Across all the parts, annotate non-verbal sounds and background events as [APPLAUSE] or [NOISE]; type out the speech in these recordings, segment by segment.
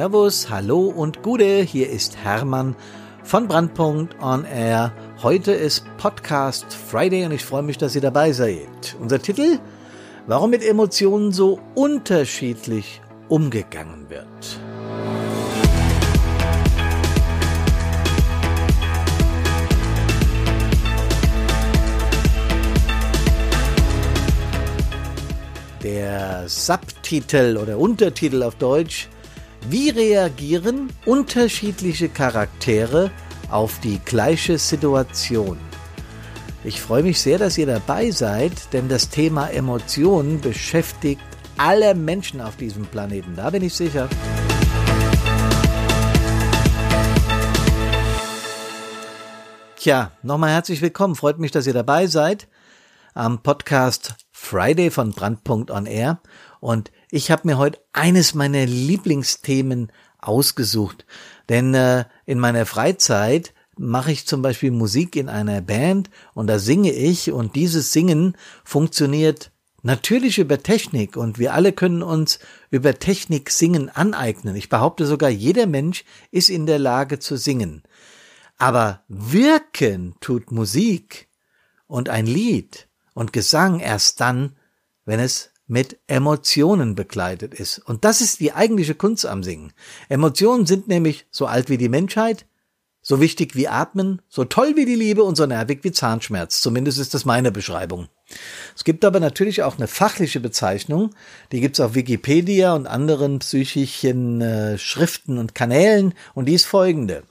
Servus, Hallo und Gude, hier ist Hermann von Brandpunkt On Air. Heute ist Podcast Friday und ich freue mich, dass ihr dabei seid. Unser Titel? Warum mit Emotionen so unterschiedlich umgegangen wird. Der Subtitel oder Untertitel auf Deutsch Wie reagieren unterschiedliche Charaktere auf die gleiche Situation? Ich freue mich sehr, dass ihr dabei seid, denn das Thema Emotionen beschäftigt alle Menschen auf diesem Planeten. Da bin ich sicher. Tja, nochmal herzlich willkommen. Freut mich, dass ihr dabei seid am Podcast Friday von Brandpunkt on Air. Und ich habe mir heute eines meiner Lieblingsthemen ausgesucht. Denn äh, in meiner Freizeit mache ich zum Beispiel Musik in einer Band und da singe ich und dieses Singen funktioniert natürlich über Technik und wir alle können uns über Technik singen aneignen. Ich behaupte sogar, jeder Mensch ist in der Lage zu singen. Aber wirken tut Musik und ein Lied und Gesang erst dann, wenn es mit Emotionen begleitet ist. Und das ist die eigentliche Kunst am Singen. Emotionen sind nämlich so alt wie die Menschheit, so wichtig wie Atmen, so toll wie die Liebe und so nervig wie Zahnschmerz. Zumindest ist das meine Beschreibung. Es gibt aber natürlich auch eine fachliche Bezeichnung, die gibt's auf Wikipedia und anderen psychischen äh, Schriften und Kanälen und die ist folgende.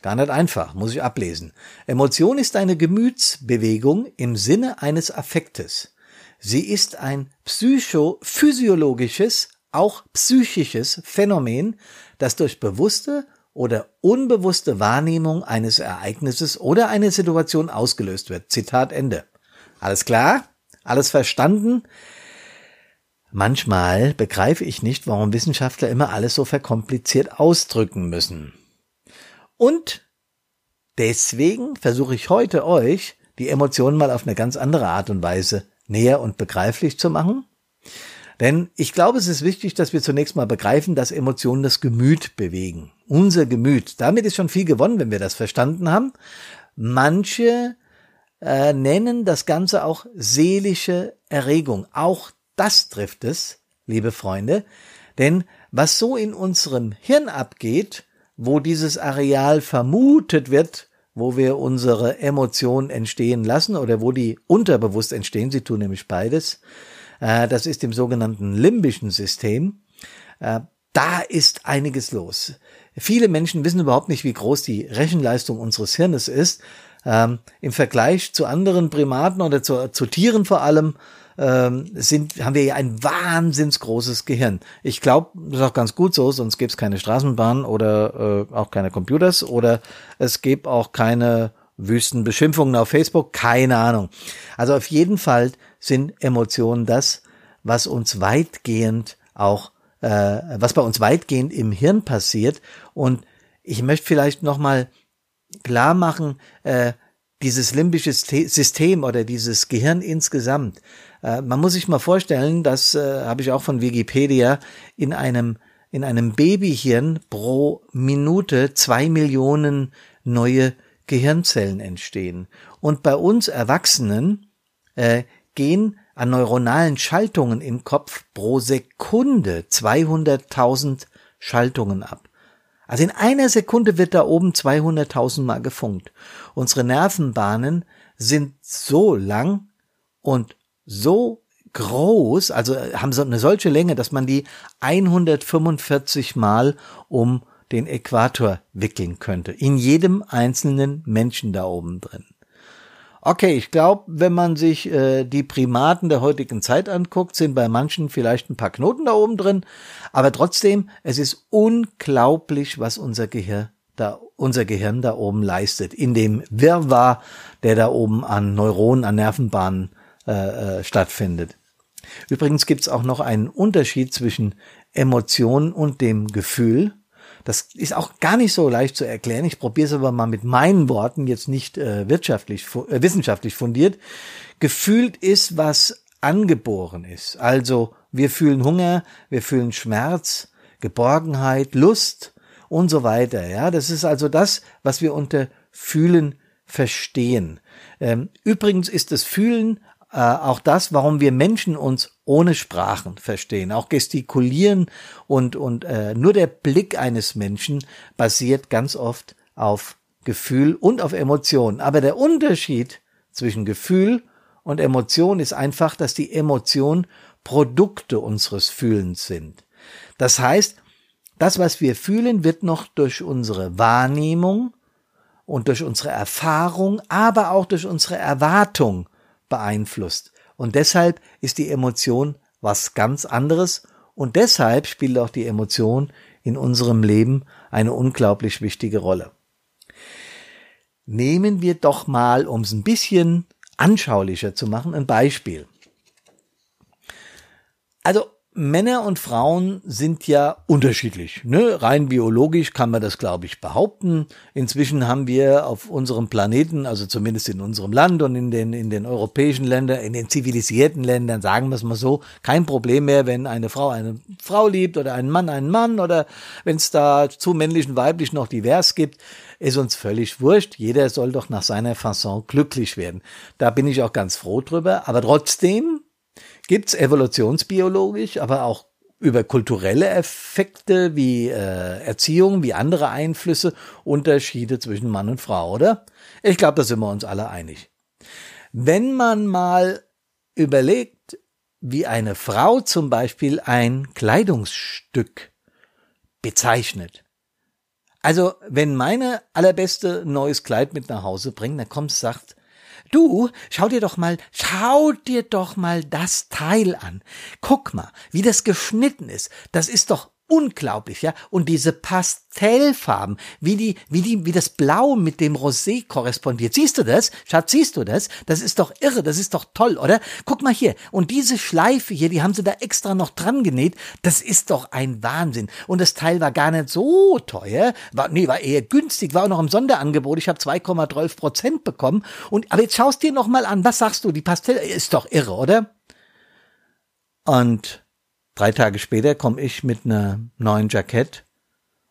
Gar nicht einfach, muss ich ablesen. Emotion ist eine Gemütsbewegung im Sinne eines Affektes. Sie ist ein psychophysiologisches, auch psychisches Phänomen, das durch bewusste oder unbewusste Wahrnehmung eines Ereignisses oder einer Situation ausgelöst wird. Zitat Ende. Alles klar? Alles verstanden? Manchmal begreife ich nicht, warum Wissenschaftler immer alles so verkompliziert ausdrücken müssen. Und deswegen versuche ich heute euch die Emotionen mal auf eine ganz andere Art und Weise näher und begreiflich zu machen. Denn ich glaube, es ist wichtig, dass wir zunächst mal begreifen, dass Emotionen das Gemüt bewegen. Unser Gemüt. Damit ist schon viel gewonnen, wenn wir das verstanden haben. Manche äh, nennen das Ganze auch seelische Erregung. Auch das trifft es, liebe Freunde. Denn was so in unserem Hirn abgeht, wo dieses Areal vermutet wird, wo wir unsere Emotionen entstehen lassen oder wo die unterbewusst entstehen, sie tun nämlich beides, äh, das ist im sogenannten limbischen System, äh, da ist einiges los. Viele Menschen wissen überhaupt nicht, wie groß die Rechenleistung unseres Hirnes ist. Ähm, Im Vergleich zu anderen Primaten oder zu, zu Tieren vor allem ähm, sind, haben wir ja ein wahnsinns großes Gehirn. Ich glaube, das ist auch ganz gut so, sonst gäbe es keine Straßenbahn oder äh, auch keine Computers oder es gäbe auch keine wüsten Beschimpfungen auf Facebook, keine Ahnung. Also auf jeden Fall sind Emotionen das, was uns weitgehend auch, äh, was bei uns weitgehend im Hirn passiert. Und ich möchte vielleicht nochmal klar machen, äh, dieses limbische System oder dieses Gehirn insgesamt man muss sich mal vorstellen, das äh, habe ich auch von Wikipedia, in einem, in einem Babyhirn pro Minute zwei Millionen neue Gehirnzellen entstehen. Und bei uns Erwachsenen äh, gehen an neuronalen Schaltungen im Kopf pro Sekunde 200.000 Schaltungen ab. Also in einer Sekunde wird da oben 200.000 Mal gefunkt. Unsere Nervenbahnen sind so lang und so groß, also äh, haben so eine solche Länge, dass man die 145 Mal um den Äquator wickeln könnte. In jedem einzelnen Menschen da oben drin. Okay, ich glaube, wenn man sich äh, die Primaten der heutigen Zeit anguckt, sind bei manchen vielleicht ein paar Knoten da oben drin, aber trotzdem, es ist unglaublich, was unser Gehirn da, unser Gehirn da oben leistet, in dem Wirrwarr, der da oben an Neuronen, an Nervenbahnen äh, äh, stattfindet. Übrigens gibt es auch noch einen Unterschied zwischen Emotion und dem Gefühl. Das ist auch gar nicht so leicht zu erklären. Ich probiere es aber mal mit meinen Worten, jetzt nicht äh, wirtschaftlich, äh, wissenschaftlich fundiert. Gefühlt ist, was angeboren ist. Also wir fühlen Hunger, wir fühlen Schmerz. Geborgenheit, Lust und so weiter. Ja, das ist also das, was wir unter Fühlen verstehen. Ähm, übrigens ist das Fühlen äh, auch das, warum wir Menschen uns ohne Sprachen verstehen. Auch gestikulieren und, und äh, nur der Blick eines Menschen basiert ganz oft auf Gefühl und auf Emotion. Aber der Unterschied zwischen Gefühl und Emotion ist einfach, dass die Emotion Produkte unseres Fühlens sind. Das heißt, das, was wir fühlen, wird noch durch unsere Wahrnehmung und durch unsere Erfahrung, aber auch durch unsere Erwartung beeinflusst. Und deshalb ist die Emotion was ganz anderes und deshalb spielt auch die Emotion in unserem Leben eine unglaublich wichtige Rolle. Nehmen wir doch mal, um es ein bisschen anschaulicher zu machen, ein Beispiel. Also Männer und Frauen sind ja unterschiedlich. Ne? Rein biologisch kann man das, glaube ich, behaupten. Inzwischen haben wir auf unserem Planeten, also zumindest in unserem Land und in den, in den europäischen Ländern, in den zivilisierten Ländern, sagen wir es mal so, kein Problem mehr, wenn eine Frau eine Frau liebt oder ein Mann einen Mann oder wenn es da zu männlich und weiblich noch divers gibt, ist uns völlig wurscht. Jeder soll doch nach seiner Fasson glücklich werden. Da bin ich auch ganz froh drüber. Aber trotzdem gibt's evolutionsbiologisch, aber auch über kulturelle Effekte wie äh, Erziehung, wie andere Einflüsse, Unterschiede zwischen Mann und Frau, oder? Ich glaube, da sind wir uns alle einig. Wenn man mal überlegt, wie eine Frau zum Beispiel ein Kleidungsstück bezeichnet. Also, wenn meine allerbeste neues Kleid mit nach Hause bringt, dann kommt, sagt, Du, schau dir doch mal, schau dir doch mal das Teil an. Guck mal, wie das geschnitten ist. Das ist doch unglaublich, ja. Und diese Pastellfarben, wie die, wie die, wie das Blau mit dem Rosé korrespondiert. Siehst du das? Schatz, siehst du das? Das ist doch irre, das ist doch toll, oder? Guck mal hier. Und diese Schleife hier, die haben sie da extra noch dran genäht. Das ist doch ein Wahnsinn. Und das Teil war gar nicht so teuer. War, nee, war eher günstig, war auch noch im Sonderangebot. Ich habe 2,12 Prozent bekommen. Und, aber jetzt schaust dir noch mal an. Was sagst du? Die Pastell ist doch irre, oder? Und Drei Tage später komme ich mit einem neuen Jackett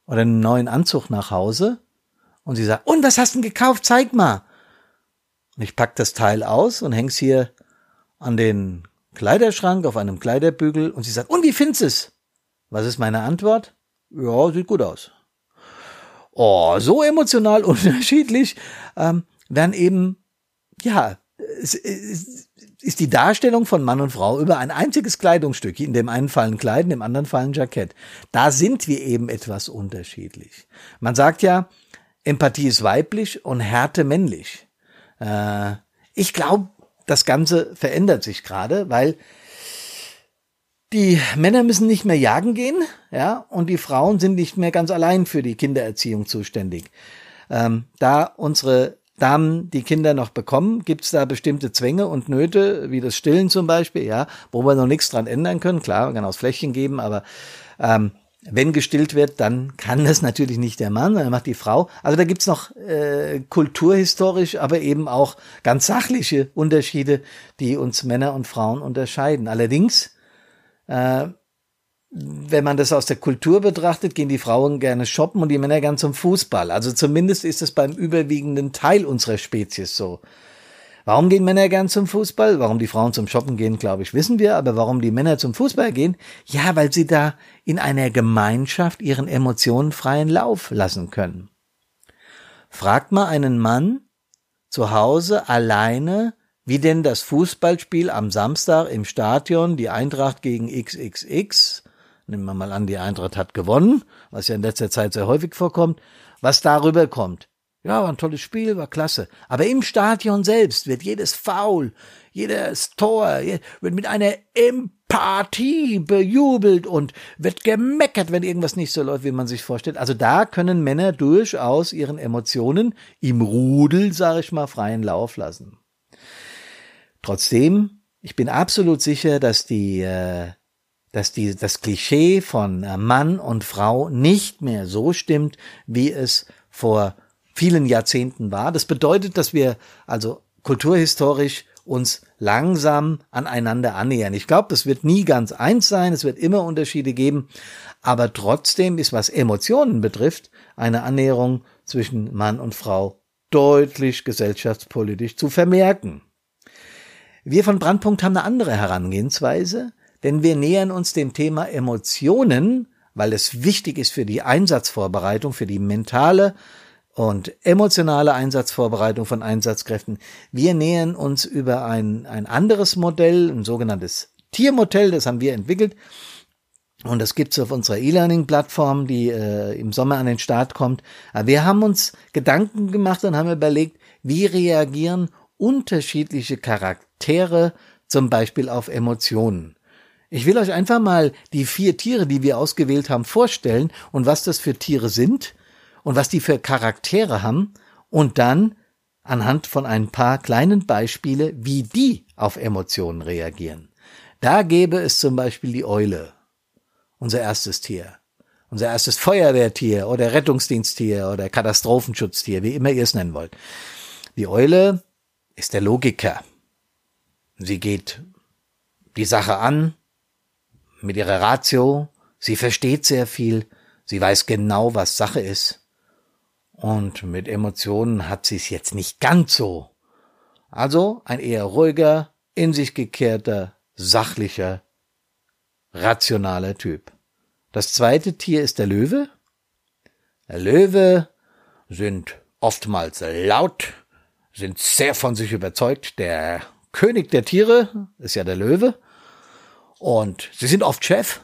oder einem neuen Anzug nach Hause und sie sagt, und was hast du denn gekauft? Zeig mal. Und ich pack das Teil aus und häng's hier an den Kleiderschrank auf einem Kleiderbügel und sie sagt, und wie findest es? Was ist meine Antwort? Ja, sieht gut aus. Oh, so emotional [LAUGHS] unterschiedlich ähm, werden eben, ja, es, es, ist die Darstellung von Mann und Frau über ein einziges Kleidungsstück. In dem einen fallen Kleiden, im anderen fallen Jackett. Da sind wir eben etwas unterschiedlich. Man sagt ja, Empathie ist weiblich und Härte männlich. Äh, ich glaube, das Ganze verändert sich gerade, weil die Männer müssen nicht mehr jagen gehen, ja, und die Frauen sind nicht mehr ganz allein für die Kindererziehung zuständig. Ähm, da unsere Damen die Kinder noch bekommen? Gibt es da bestimmte Zwänge und Nöte, wie das Stillen zum Beispiel, ja, wo wir noch nichts dran ändern können? Klar, man kann auch Fläschchen geben, aber ähm, wenn gestillt wird, dann kann das natürlich nicht der Mann, sondern macht die Frau. Also da gibt's noch äh, kulturhistorisch, aber eben auch ganz sachliche Unterschiede, die uns Männer und Frauen unterscheiden. Allerdings äh, wenn man das aus der Kultur betrachtet, gehen die Frauen gerne shoppen und die Männer gern zum Fußball. Also zumindest ist es beim überwiegenden Teil unserer Spezies so. Warum gehen Männer gern zum Fußball? Warum die Frauen zum Shoppen gehen, glaube ich, wissen wir. Aber warum die Männer zum Fußball gehen? Ja, weil sie da in einer Gemeinschaft ihren Emotionen freien Lauf lassen können. Fragt mal einen Mann zu Hause alleine, wie denn das Fußballspiel am Samstag im Stadion, die Eintracht gegen XXX, nehmen wir mal an, die Eintracht hat gewonnen, was ja in letzter Zeit sehr häufig vorkommt, was darüber kommt. Ja, war ein tolles Spiel, war klasse. Aber im Stadion selbst wird jedes Foul, jedes Tor, wird mit einer Empathie bejubelt und wird gemeckert, wenn irgendwas nicht so läuft, wie man sich vorstellt. Also da können Männer durchaus ihren Emotionen im Rudel, sag ich mal, freien Lauf lassen. Trotzdem, ich bin absolut sicher, dass die äh, dass die, das Klischee von äh, Mann und Frau nicht mehr so stimmt, wie es vor vielen Jahrzehnten war. Das bedeutet, dass wir also kulturhistorisch uns langsam aneinander annähern. Ich glaube, das wird nie ganz eins sein, es wird immer Unterschiede geben, aber trotzdem ist, was Emotionen betrifft, eine Annäherung zwischen Mann und Frau deutlich gesellschaftspolitisch zu vermerken. Wir von Brandpunkt haben eine andere Herangehensweise, denn wir nähern uns dem Thema Emotionen, weil es wichtig ist für die Einsatzvorbereitung, für die mentale und emotionale Einsatzvorbereitung von Einsatzkräften. Wir nähern uns über ein, ein anderes Modell, ein sogenanntes Tiermodell, das haben wir entwickelt. Und das gibt's auf unserer E-Learning-Plattform, die äh, im Sommer an den Start kommt. Aber wir haben uns Gedanken gemacht und haben überlegt, wie reagieren unterschiedliche Charaktere zum Beispiel auf Emotionen. Ich will euch einfach mal die vier Tiere, die wir ausgewählt haben, vorstellen und was das für Tiere sind und was die für Charaktere haben und dann anhand von ein paar kleinen Beispiele, wie die auf Emotionen reagieren. Da gäbe es zum Beispiel die Eule, unser erstes Tier, unser erstes Feuerwehrtier oder Rettungsdiensttier oder Katastrophenschutztier, wie immer ihr es nennen wollt. Die Eule ist der Logiker. Sie geht die Sache an mit ihrer Ratio, sie versteht sehr viel, sie weiß genau, was Sache ist. Und mit Emotionen hat sie es jetzt nicht ganz so. Also ein eher ruhiger, in sich gekehrter, sachlicher, rationaler Typ. Das zweite Tier ist der Löwe. Der Löwe sind oftmals laut, sind sehr von sich überzeugt. Der König der Tiere ist ja der Löwe. Und sie sind oft Chef.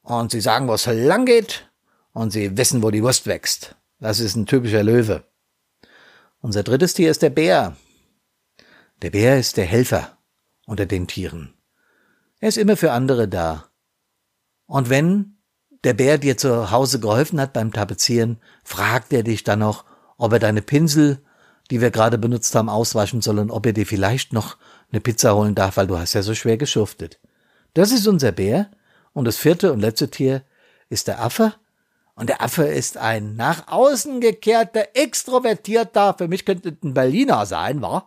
Und sie sagen, wo es lang geht. Und sie wissen, wo die Wurst wächst. Das ist ein typischer Löwe. Unser drittes Tier ist der Bär. Der Bär ist der Helfer unter den Tieren. Er ist immer für andere da. Und wenn der Bär dir zu Hause geholfen hat beim Tapezieren, fragt er dich dann noch, ob er deine Pinsel, die wir gerade benutzt haben, auswaschen soll und ob er dir vielleicht noch eine Pizza holen darf, weil du hast ja so schwer geschuftet. Das ist unser Bär. Und das vierte und letzte Tier ist der Affe. Und der Affe ist ein nach außen gekehrter, extrovertierter, für mich könnte ein Berliner sein, wa?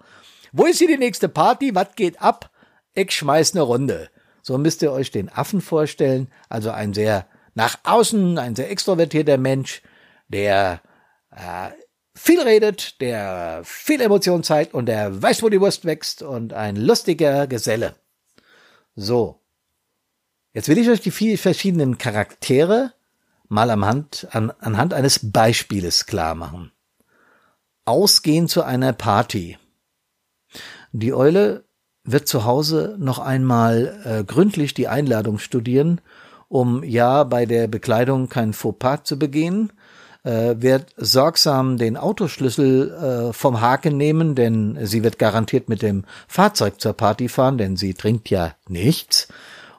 Wo ist hier die nächste Party? Was geht ab? Ich schmeiß ne Runde. So müsst ihr euch den Affen vorstellen. Also ein sehr nach außen, ein sehr extrovertierter Mensch, der äh, viel redet, der viel Emotion zeigt und der weiß, wo die Wurst wächst und ein lustiger Geselle. So. Jetzt will ich euch die vier verschiedenen Charaktere mal anhand, an, anhand eines Beispieles klar machen. Ausgehen zu einer Party. Die Eule wird zu Hause noch einmal äh, gründlich die Einladung studieren, um ja bei der Bekleidung kein Fauxpas zu begehen, äh, wird sorgsam den Autoschlüssel äh, vom Haken nehmen, denn sie wird garantiert mit dem Fahrzeug zur Party fahren, denn sie trinkt ja nichts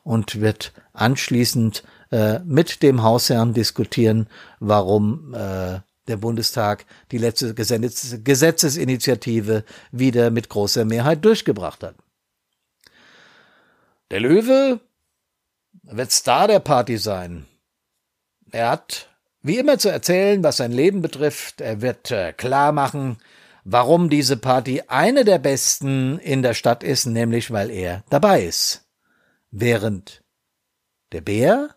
und wird anschließend äh, mit dem Hausherrn diskutieren, warum äh, der Bundestag die letzte Gesetz Gesetzesinitiative wieder mit großer Mehrheit durchgebracht hat. Der Löwe wird Star der Party sein. Er hat wie immer zu erzählen, was sein Leben betrifft. Er wird äh, klar machen, warum diese Party eine der besten in der Stadt ist, nämlich weil er dabei ist. Während der Bär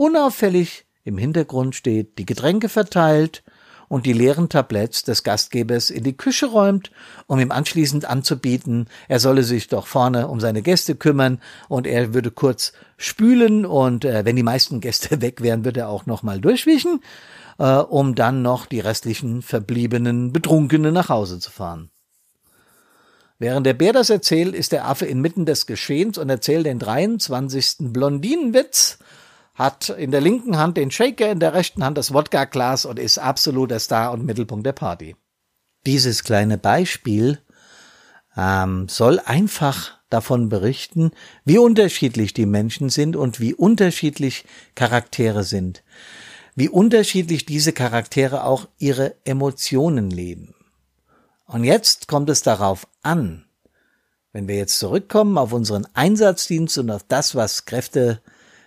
Unauffällig im Hintergrund steht, die Getränke verteilt und die leeren Tabletts des Gastgebers in die Küche räumt, um ihm anschließend anzubieten, er solle sich doch vorne um seine Gäste kümmern und er würde kurz spülen und äh, wenn die meisten Gäste [LAUGHS] weg wären, würde er auch noch mal durchwischen, äh, um dann noch die restlichen verbliebenen Betrunkenen nach Hause zu fahren. Während der Bär das erzählt, ist der Affe inmitten des Geschehens und erzählt den 23. Blondinenwitz, hat in der linken Hand den Shaker, in der rechten Hand das Wodka-Glas und ist absoluter Star und Mittelpunkt der Party. Dieses kleine Beispiel ähm, soll einfach davon berichten, wie unterschiedlich die Menschen sind und wie unterschiedlich Charaktere sind, wie unterschiedlich diese Charaktere auch ihre Emotionen leben. Und jetzt kommt es darauf an, wenn wir jetzt zurückkommen auf unseren Einsatzdienst und auf das, was Kräfte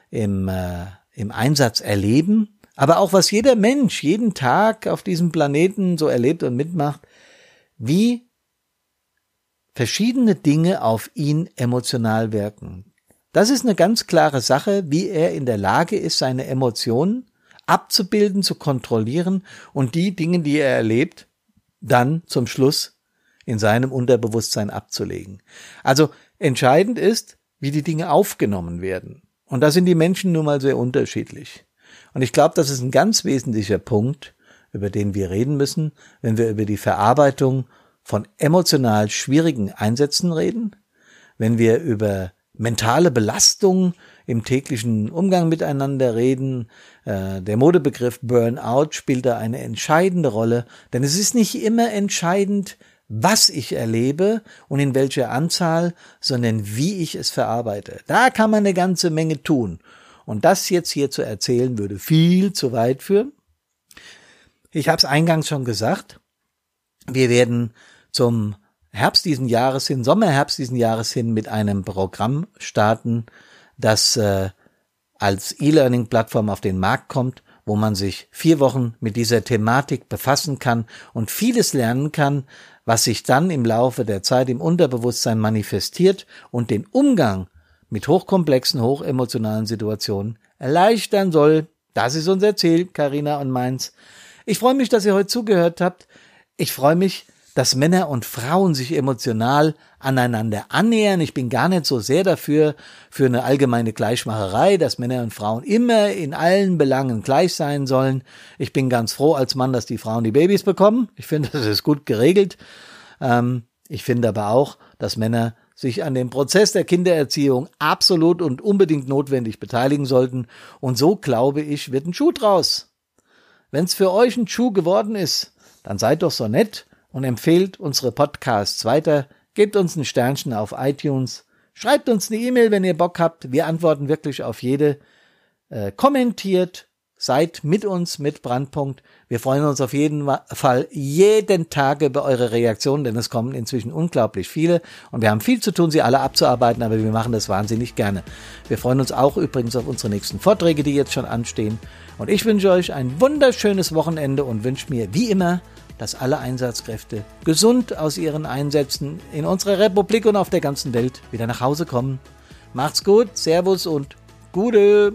im, äh, im Einsatz erleben, aber auch was jeder Mensch jeden Tag auf diesem Planeten so erlebt und mitmacht, wie verschiedene Dinge auf ihn emotional wirken. Das ist eine ganz klare Sache, wie er in der Lage ist, seine Emotionen abzubilden, zu kontrollieren und die Dinge, die er erlebt, dann zum Schluss in seinem Unterbewusstsein abzulegen. Also entscheidend ist, wie die Dinge aufgenommen werden. Und da sind die Menschen nun mal sehr unterschiedlich. Und ich glaube, das ist ein ganz wesentlicher Punkt, über den wir reden müssen, wenn wir über die Verarbeitung von emotional schwierigen Einsätzen reden, wenn wir über mentale Belastung im täglichen Umgang miteinander reden. Äh, der Modebegriff Burnout spielt da eine entscheidende Rolle, denn es ist nicht immer entscheidend, was ich erlebe und in welcher Anzahl, sondern wie ich es verarbeite. Da kann man eine ganze Menge tun. Und das jetzt hier zu erzählen, würde viel zu weit führen. Ich habe es eingangs schon gesagt. Wir werden zum Herbst diesen Jahres hin, Sommerherbst diesen Jahres hin mit einem Programm starten, das äh, als E-Learning-Plattform auf den Markt kommt, wo man sich vier Wochen mit dieser Thematik befassen kann und vieles lernen kann, was sich dann im Laufe der Zeit im Unterbewusstsein manifestiert und den Umgang mit hochkomplexen, hochemotionalen Situationen erleichtern soll. Das ist unser Ziel, Karina und meins. Ich freue mich, dass ihr heute zugehört habt. Ich freue mich, dass Männer und Frauen sich emotional aneinander annähern. Ich bin gar nicht so sehr dafür, für eine allgemeine Gleichmacherei, dass Männer und Frauen immer in allen Belangen gleich sein sollen. Ich bin ganz froh als Mann, dass die Frauen die Babys bekommen. Ich finde, das ist gut geregelt. Ähm, ich finde aber auch, dass Männer sich an dem Prozess der Kindererziehung absolut und unbedingt notwendig beteiligen sollten. Und so, glaube ich, wird ein Schuh draus. Wenn's für euch ein Schuh geworden ist, dann seid doch so nett und empfehlt unsere Podcasts weiter. Gebt uns ein Sternchen auf iTunes. Schreibt uns eine E-Mail, wenn ihr Bock habt. Wir antworten wirklich auf jede. Äh, kommentiert. Seid mit uns mit Brandpunkt. Wir freuen uns auf jeden Fall jeden Tag über eure Reaktionen, denn es kommen inzwischen unglaublich viele und wir haben viel zu tun, sie alle abzuarbeiten, aber wir machen das wahnsinnig gerne. Wir freuen uns auch übrigens auf unsere nächsten Vorträge, die jetzt schon anstehen. Und ich wünsche euch ein wunderschönes Wochenende und wünsche mir wie immer dass alle Einsatzkräfte gesund aus ihren Einsätzen in unserer Republik und auf der ganzen Welt wieder nach Hause kommen. Macht's gut, Servus und Gute!